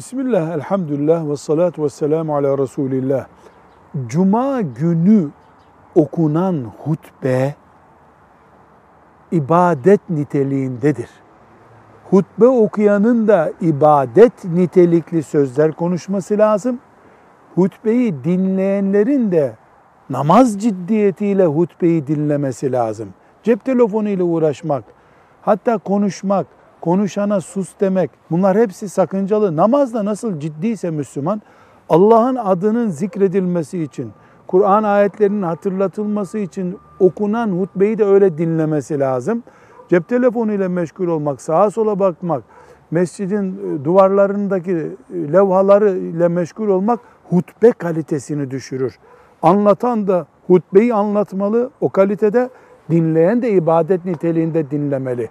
Bismillah, elhamdülillah ve salatu ve selamu ala Resulillah. Cuma günü okunan hutbe ibadet niteliğindedir. Hutbe okuyanın da ibadet nitelikli sözler konuşması lazım. Hutbeyi dinleyenlerin de namaz ciddiyetiyle hutbeyi dinlemesi lazım. Cep telefonu ile uğraşmak, hatta konuşmak, konuşana sus demek bunlar hepsi sakıncalı. Namazda nasıl ciddiyse Müslüman Allah'ın adının zikredilmesi için, Kur'an ayetlerinin hatırlatılması için okunan hutbeyi de öyle dinlemesi lazım. Cep telefonu ile meşgul olmak, sağa sola bakmak, mescidin e, duvarlarındaki e, levhaları ile meşgul olmak hutbe kalitesini düşürür. Anlatan da hutbeyi anlatmalı, o kalitede dinleyen de ibadet niteliğinde dinlemeli.